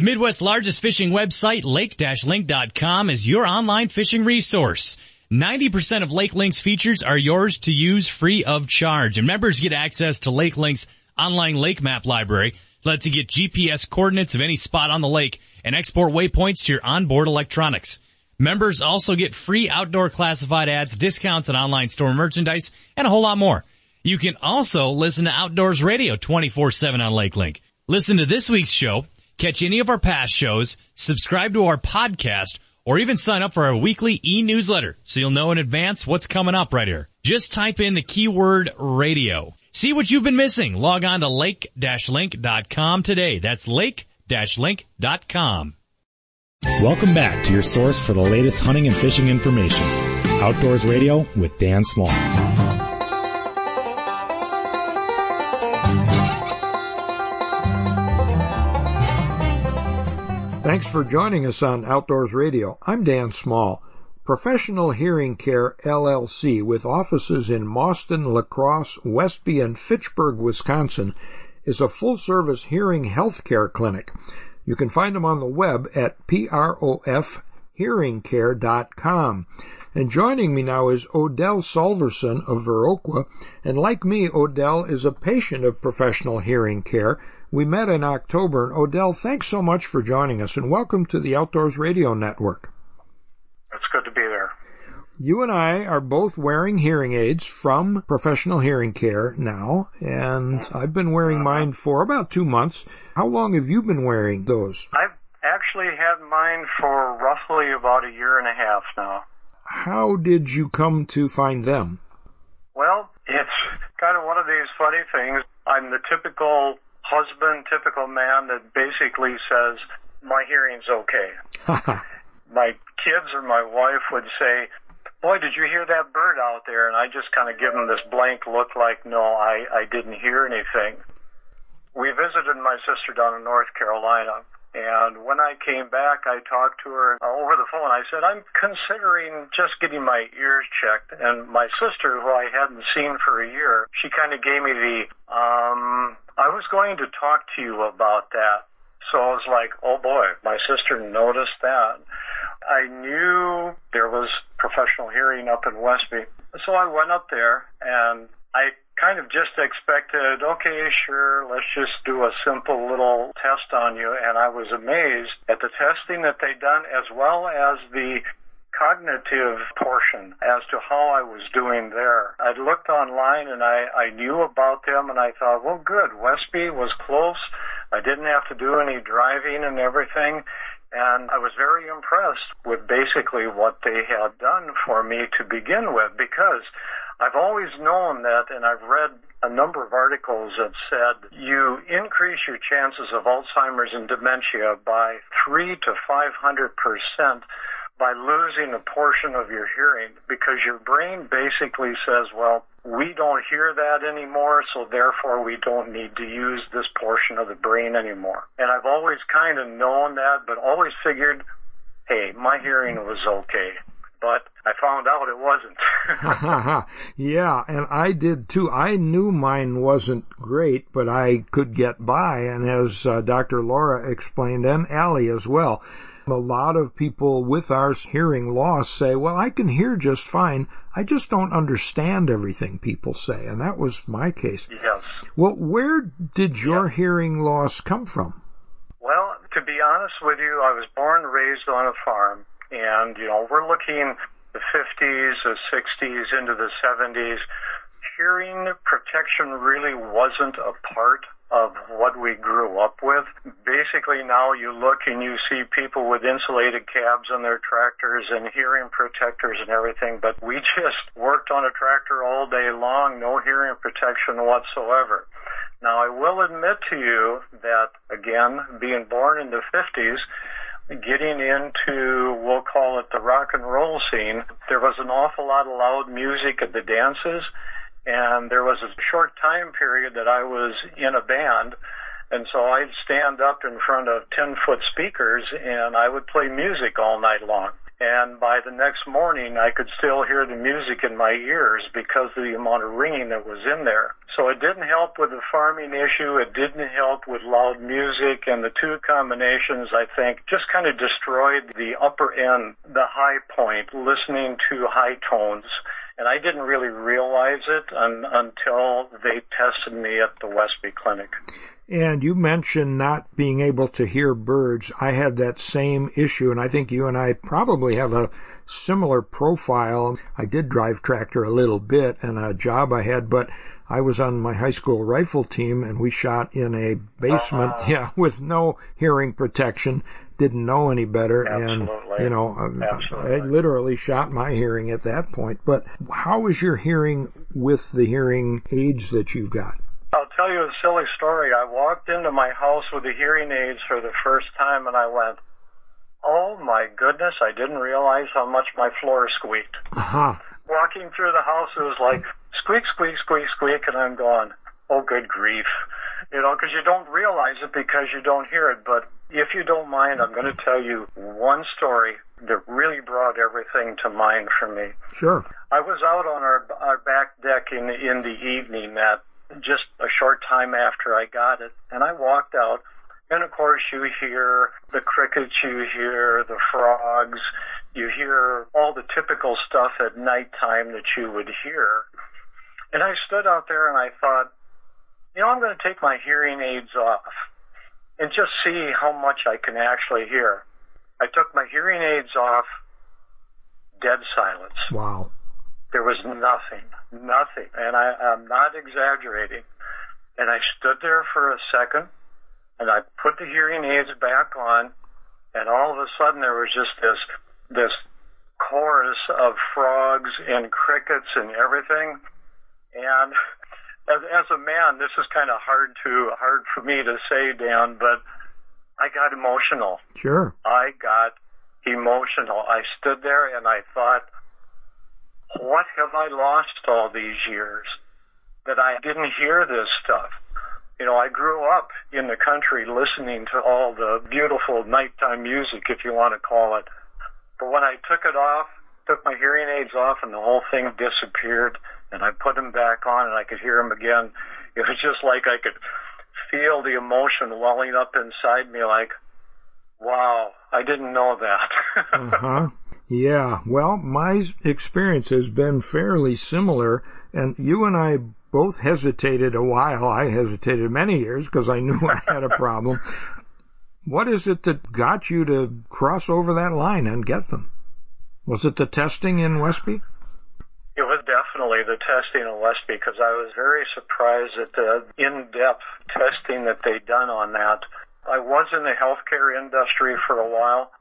The Midwest's largest fishing website, lake-link.com, is your online fishing resource. 90% of Lake Link's features are yours to use free of charge, and members get access to Lake Link's online lake map library, lets you get GPS coordinates of any spot on the lake, and export waypoints to your onboard electronics. Members also get free outdoor classified ads, discounts on online store merchandise, and a whole lot more. You can also listen to Outdoors Radio 24-7 on Lake Link. Listen to this week's show, catch any of our past shows, subscribe to our podcast, or even sign up for our weekly e-newsletter so you'll know in advance what's coming up right here. Just type in the keyword radio. See what you've been missing. Log on to lake-link.com today. That's lake-link.com. Welcome back to your source for the latest hunting and fishing information. Outdoors Radio with Dan Small. Thanks for joining us on Outdoors Radio. I'm Dan Small. Professional Hearing Care LLC with offices in Mauston, La Crosse, Westby, and Fitchburg, Wisconsin is a full-service hearing health care clinic. You can find them on the web at profhearingcare.com. And joining me now is Odell Solverson of Viroqua. And like me, Odell is a patient of professional hearing care. We met in October. And Odell, thanks so much for joining us and welcome to the Outdoors Radio Network. It's good to be there. You and I are both wearing hearing aids from Professional Hearing Care now, and I've been wearing uh-huh. mine for about two months. How long have you been wearing those? I've actually had mine for roughly about a year and a half now. How did you come to find them? Well, it's kind of one of these funny things. I'm the typical husband, typical man that basically says, my hearing's okay. my kids or my wife would say, boy, did you hear that bird out there? And I just kind of give them this blank look like, no, I, I didn't hear anything. We visited my sister down in North Carolina. And when I came back, I talked to her over the phone. I said, I'm considering just getting my ears checked. And my sister, who I hadn't seen for a year, she kind of gave me the, um, I was going to talk to you about that. So I was like, oh boy, my sister noticed that. I knew there was professional hearing up in Westby. So I went up there and I kind of just expected, okay, sure, let's just do a simple little test on you. And I was amazed at the testing that they done as well as the cognitive portion as to how I was doing there. I looked online and I, I knew about them and I thought, well, good. Westby was close. I didn't have to do any driving and everything. And I was very impressed with basically what they had done for me to begin with because I've always known that, and I've read a number of articles that said you increase your chances of Alzheimer's and dementia by three to five hundred percent by losing a portion of your hearing because your brain basically says, well, we don't hear that anymore, so therefore we don't need to use this portion of the brain anymore. And I've always kind of known that, but always figured, hey, my hearing was okay. But I found out it wasn't. yeah, and I did too. I knew mine wasn't great, but I could get by, and as uh, Dr. Laura explained, and Allie as well, a lot of people with our hearing loss say, well, I can hear just fine. I just don't understand everything people say. And that was my case. Yes. Well, where did your yes. hearing loss come from? Well, to be honest with you, I was born and raised on a farm. And, you know, we're looking the 50s, the 60s, into the 70s. Hearing protection really wasn't a part of what we grew up with. Basically now you look and you see people with insulated cabs on their tractors and hearing protectors and everything, but we just worked on a tractor all day long, no hearing protection whatsoever. Now I will admit to you that again, being born in the 50s, getting into, we'll call it the rock and roll scene, there was an awful lot of loud music at the dances and there was a short time period that I was in a band. And so I'd stand up in front of 10 foot speakers and I would play music all night long. And by the next morning, I could still hear the music in my ears because of the amount of ringing that was in there. So it didn't help with the farming issue. It didn't help with loud music. And the two combinations, I think, just kind of destroyed the upper end, the high point, listening to high tones and I didn't really realize it un, until they tested me at the Westby Clinic. And you mentioned not being able to hear birds. I had that same issue, and I think you and I probably have a similar profile. I did drive tractor a little bit and a job I had, but I was on my high school rifle team and we shot in a basement, uh-huh. yeah, with no hearing protection didn't know any better Absolutely. and you know Absolutely. I literally shot my hearing at that point but how is your hearing with the hearing aids that you've got I'll tell you a silly story I walked into my house with the hearing aids for the first time and I went oh my goodness I didn't realize how much my floor squeaked uh-huh. walking through the house it was like squeak squeak squeak squeak and I'm going oh good grief you know because you don't realize it because you don't hear it but if you don't mind, I'm going to tell you one story that really brought everything to mind for me. Sure. I was out on our our back deck in in the evening that just a short time after I got it, and I walked out. And of course, you hear the crickets, you hear the frogs, you hear all the typical stuff at nighttime that you would hear. And I stood out there and I thought, you know, I'm going to take my hearing aids off and just see how much I can actually hear. I took my hearing aids off, dead silence. Wow. There was nothing, nothing. And I, I'm not exaggerating. And I stood there for a second and I put the hearing aids back on and all of a sudden there was just this, this chorus of frogs and crickets and everything. And as, as a man, this is kind of hard to hard for me to say, Dan, but I got emotional. Sure. I got emotional. I stood there and I thought, what have I lost all these years that I didn't hear this stuff? You know, I grew up in the country listening to all the beautiful nighttime music, if you want to call it. But when I took it off, took my hearing aids off, and the whole thing disappeared, and I put them back on and I could hear them again. It was just like I could feel the emotion welling up inside me like, wow, I didn't know that. uh-huh. Yeah. Well, my experience has been fairly similar and you and I both hesitated a while. I hesitated many years because I knew I had a problem. what is it that got you to cross over that line and get them? Was it the testing in Westby? It was definitely the testing in Westby because I was very surprised at the in-depth testing that they'd done on that. I was in the healthcare industry for a while,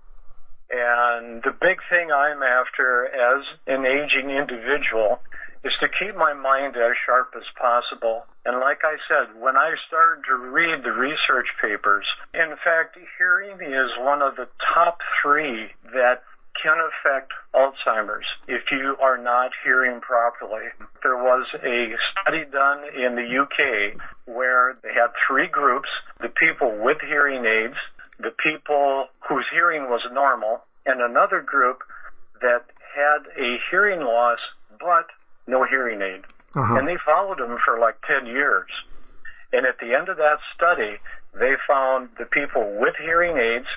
and the big thing I'm after as an aging individual is to keep my mind as sharp as possible. And like I said, when I started to read the research papers, in fact, hearing is one of the top three that can affect Alzheimer's if you are not hearing properly. There was a study done in the UK where they had three groups, the people with hearing aids, the people whose hearing was normal, and another group that had a hearing loss but no hearing aid. Uh-huh. And they followed them for like 10 years. And at the end of that study, they found the people with hearing aids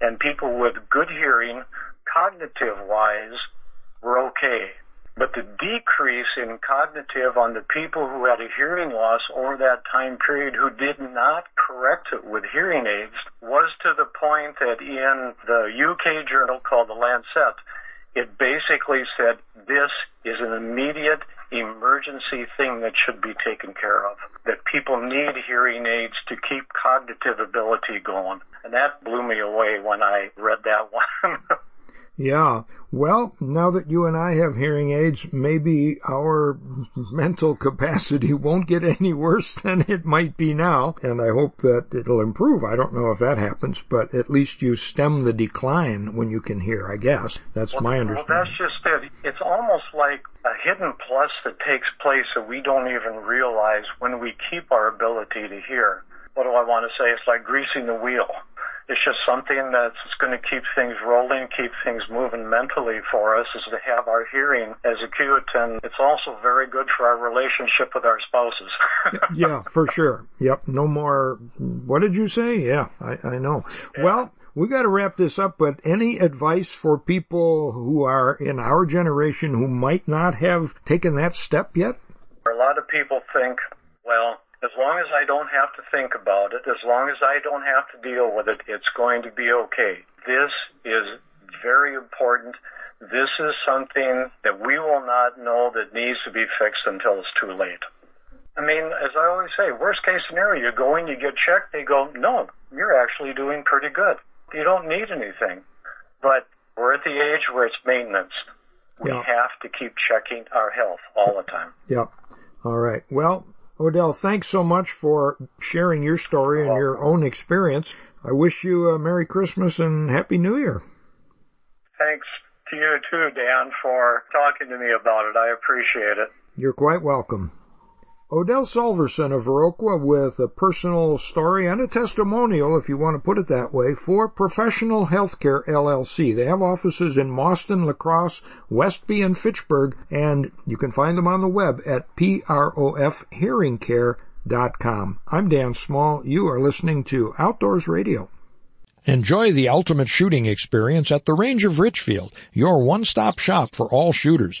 and people with good hearing, cognitive wise, were okay. But the decrease in cognitive on the people who had a hearing loss over that time period who did not correct it with hearing aids was to the point that in the UK journal called The Lancet, it basically said this is an immediate emergency thing that should be taken care of. That people need hearing aids to keep cognitive ability going. And that blew me away when I read that one. Yeah. Well, now that you and I have hearing aids, maybe our mental capacity won't get any worse than it might be now. And I hope that it'll improve. I don't know if that happens, but at least you stem the decline when you can hear, I guess. That's well, my understanding. Well, that's just it. It's almost like a hidden plus that takes place that we don't even realize when we keep our ability to hear. What do I want to say? It's like greasing the wheel it's just something that's going to keep things rolling, keep things moving mentally for us, is to have our hearing as acute, and it's also very good for our relationship with our spouses. yeah, for sure. Yep. No more. What did you say? Yeah, I, I know. Yeah. Well. We got to wrap this up, but any advice for people who are in our generation who might not have taken that step yet? A lot of people think, well, as long as I don't have to think about it, as long as I don't have to deal with it, it's going to be okay. This is very important. This is something that we will not know that needs to be fixed until it's too late. I mean, as I always say, worst case scenario, you go in, you get checked, they go, no, you're actually doing pretty good. You don't need anything. But we're at the age where it's maintenance. We yeah. have to keep checking our health all the time. Yep. All right. Well, Odell, thanks so much for sharing your story and your own experience. I wish you a Merry Christmas and Happy New Year. Thanks to you too, Dan, for talking to me about it. I appreciate it. You're quite welcome. Odell Solverson of Viroqua with a personal story and a testimonial, if you want to put it that way, for Professional Healthcare LLC. They have offices in Mauston, La Crosse, Westby, and Fitchburg, and you can find them on the web at profhearingcare.com. I'm Dan Small. You are listening to Outdoors Radio. Enjoy the ultimate shooting experience at the Range of Richfield, your one-stop shop for all shooters.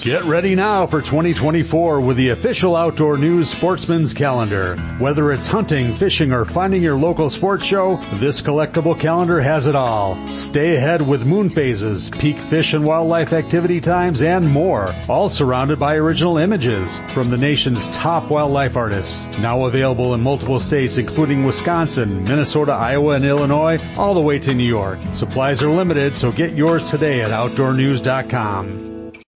Get ready now for 2024 with the official Outdoor News Sportsman's Calendar. Whether it's hunting, fishing, or finding your local sports show, this collectible calendar has it all. Stay ahead with moon phases, peak fish and wildlife activity times, and more. All surrounded by original images from the nation's top wildlife artists. Now available in multiple states including Wisconsin, Minnesota, Iowa, and Illinois, all the way to New York. Supplies are limited, so get yours today at OutdoorNews.com.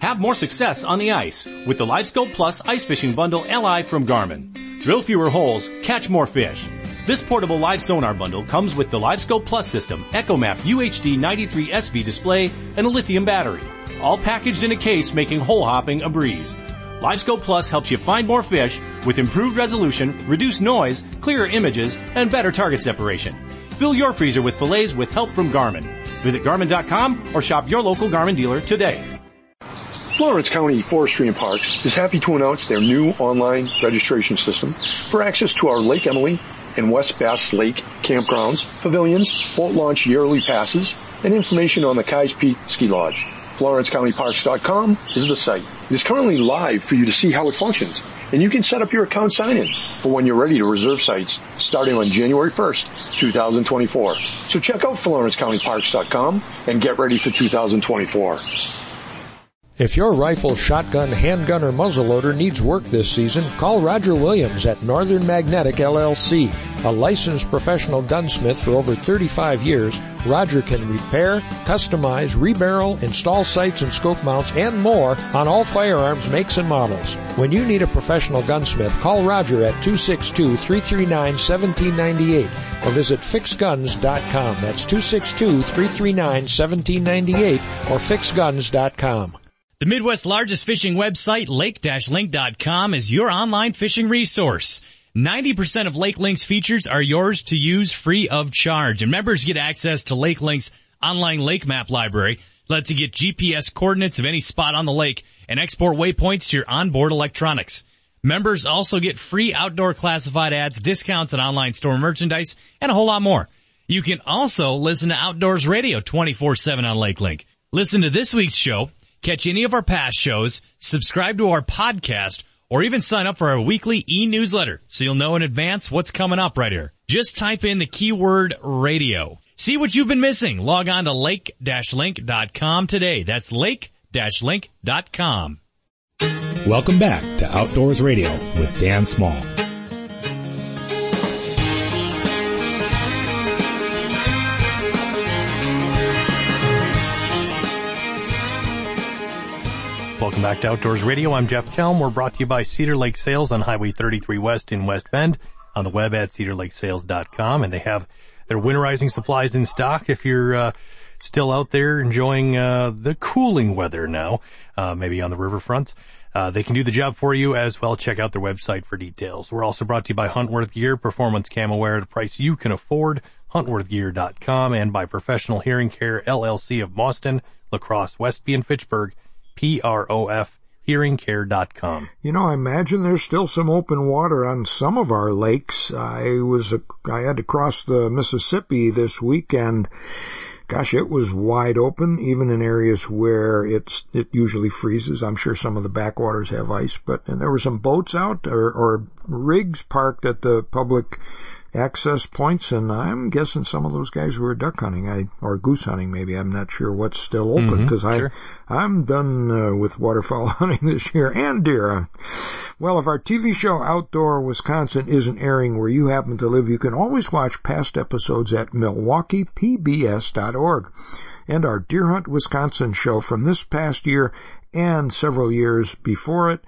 Have more success on the ice with the LiveScope Plus Ice Fishing Bundle LI from Garmin. Drill fewer holes, catch more fish. This portable live sonar bundle comes with the LiveScope Plus system, EchoMap UHD 93 SV display, and a lithium battery. All packaged in a case making hole hopping a breeze. LiveScope Plus helps you find more fish with improved resolution, reduced noise, clearer images, and better target separation. Fill your freezer with fillets with help from Garmin. Visit Garmin.com or shop your local Garmin dealer today. Florence County Forestry and Parks is happy to announce their new online registration system for access to our Lake Emily and West Bass Lake campgrounds, pavilions, boat launch yearly passes, and information on the Keyes Peak Ski Lodge. FlorenceCountyParks.com is the site. It is currently live for you to see how it functions, and you can set up your account sign-in for when you're ready to reserve sites starting on January 1st, 2024. So check out FlorenceCountyParks.com and get ready for 2024. If your rifle, shotgun, handgun, or muzzleloader needs work this season, call Roger Williams at Northern Magnetic LLC. A licensed professional gunsmith for over 35 years, Roger can repair, customize, rebarrel, install sights and scope mounts, and more on all firearms makes and models. When you need a professional gunsmith, call Roger at 262-339-1798 or visit fixguns.com. That's 262-339-1798 or fixguns.com. The Midwest's largest fishing website, lake-link.com is your online fishing resource. 90% of Lake Link's features are yours to use free of charge. And members get access to Lake Link's online lake map library. Lets you get GPS coordinates of any spot on the lake and export waypoints to your onboard electronics. Members also get free outdoor classified ads, discounts on online store merchandise, and a whole lot more. You can also listen to Outdoors Radio 24-7 on Lake Link. Listen to this week's show catch any of our past shows, subscribe to our podcast, or even sign up for our weekly e-newsletter so you'll know in advance what's coming up right here. Just type in the keyword radio. See what you've been missing. Log on to lake-link.com today. That's lake-link.com. Welcome back to Outdoors Radio with Dan Small. Welcome back to Outdoors Radio. I'm Jeff Kelm. We're brought to you by Cedar Lake Sales on Highway 33 West in West Bend on the web at cedarlakesales.com. And they have their winterizing supplies in stock if you're, uh, still out there enjoying, uh, the cooling weather now, uh, maybe on the riverfront. Uh, they can do the job for you as well. Check out their website for details. We're also brought to you by Huntworth Gear, performance camo wear at a price you can afford. HuntworthGear.com and by Professional Hearing Care LLC of Mauston, La Crosse, Westby, and Fitchburg. P-R-O-F, hearingcare.com. You know, I imagine there's still some open water on some of our lakes. I was, a, I had to cross the Mississippi this weekend. Gosh, it was wide open, even in areas where it's, it usually freezes. I'm sure some of the backwaters have ice, but, and there were some boats out or, or rigs parked at the public access points, and I'm guessing some of those guys were duck hunting, I or goose hunting. Maybe I'm not sure what's still open because mm-hmm, sure. I I'm done uh, with waterfowl hunting this year and deer. Well, if our TV show Outdoor Wisconsin isn't airing where you happen to live, you can always watch past episodes at MilwaukeePBS.org. And our Deer Hunt Wisconsin show from this past year and several years before it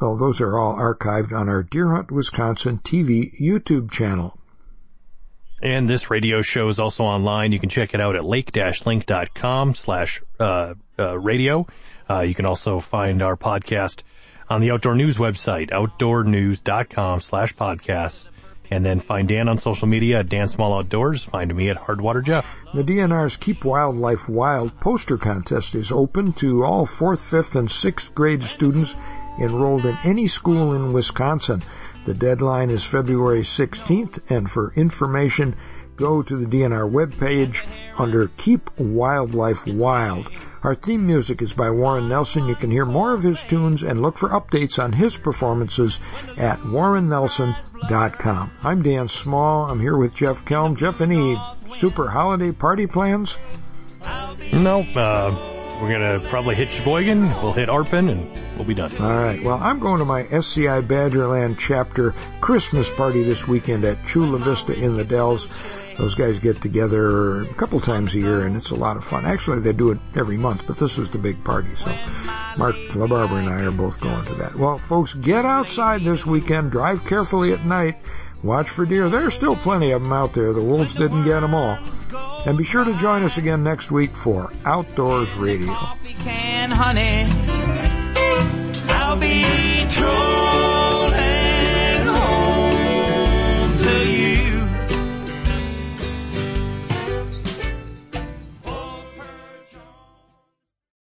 well, those are all archived on our Deer Hunt, Wisconsin TV YouTube channel. And this radio show is also online. You can check it out at lake-link.com slash uh, uh, radio. Uh, you can also find our podcast on the Outdoor News website, outdoornews.com slash podcasts. And then find Dan on social media at Dan Small Outdoors. Find me at Hardwater Jeff. The DNR's Keep Wildlife Wild poster contest is open to all 4th, 5th, and 6th grade students enrolled in any school in Wisconsin. The deadline is February 16th, and for information, go to the DNR webpage under Keep Wildlife Wild. Our theme music is by Warren Nelson. You can hear more of his tunes and look for updates on his performances at warrennelson.com. I'm Dan Small. I'm here with Jeff Kelm. Jeff, any super holiday party plans? Nope. Uh we're gonna probably hit Sheboygan, we'll hit Arpin, and we'll be done. All right. Well, I'm going to my SCI Badgerland chapter Christmas party this weekend at Chula Vista in the Dells. Those guys get together a couple times a year and it's a lot of fun. Actually, they do it every month, but this is the big party. So Mark LaBarbera and I are both going to that. Well, folks, get outside this weekend. Drive carefully at night. Watch for deer. There's still plenty of them out there. The wolves didn't get them all. And be sure to join us again next week for Outdoors Radio be trolling home to you.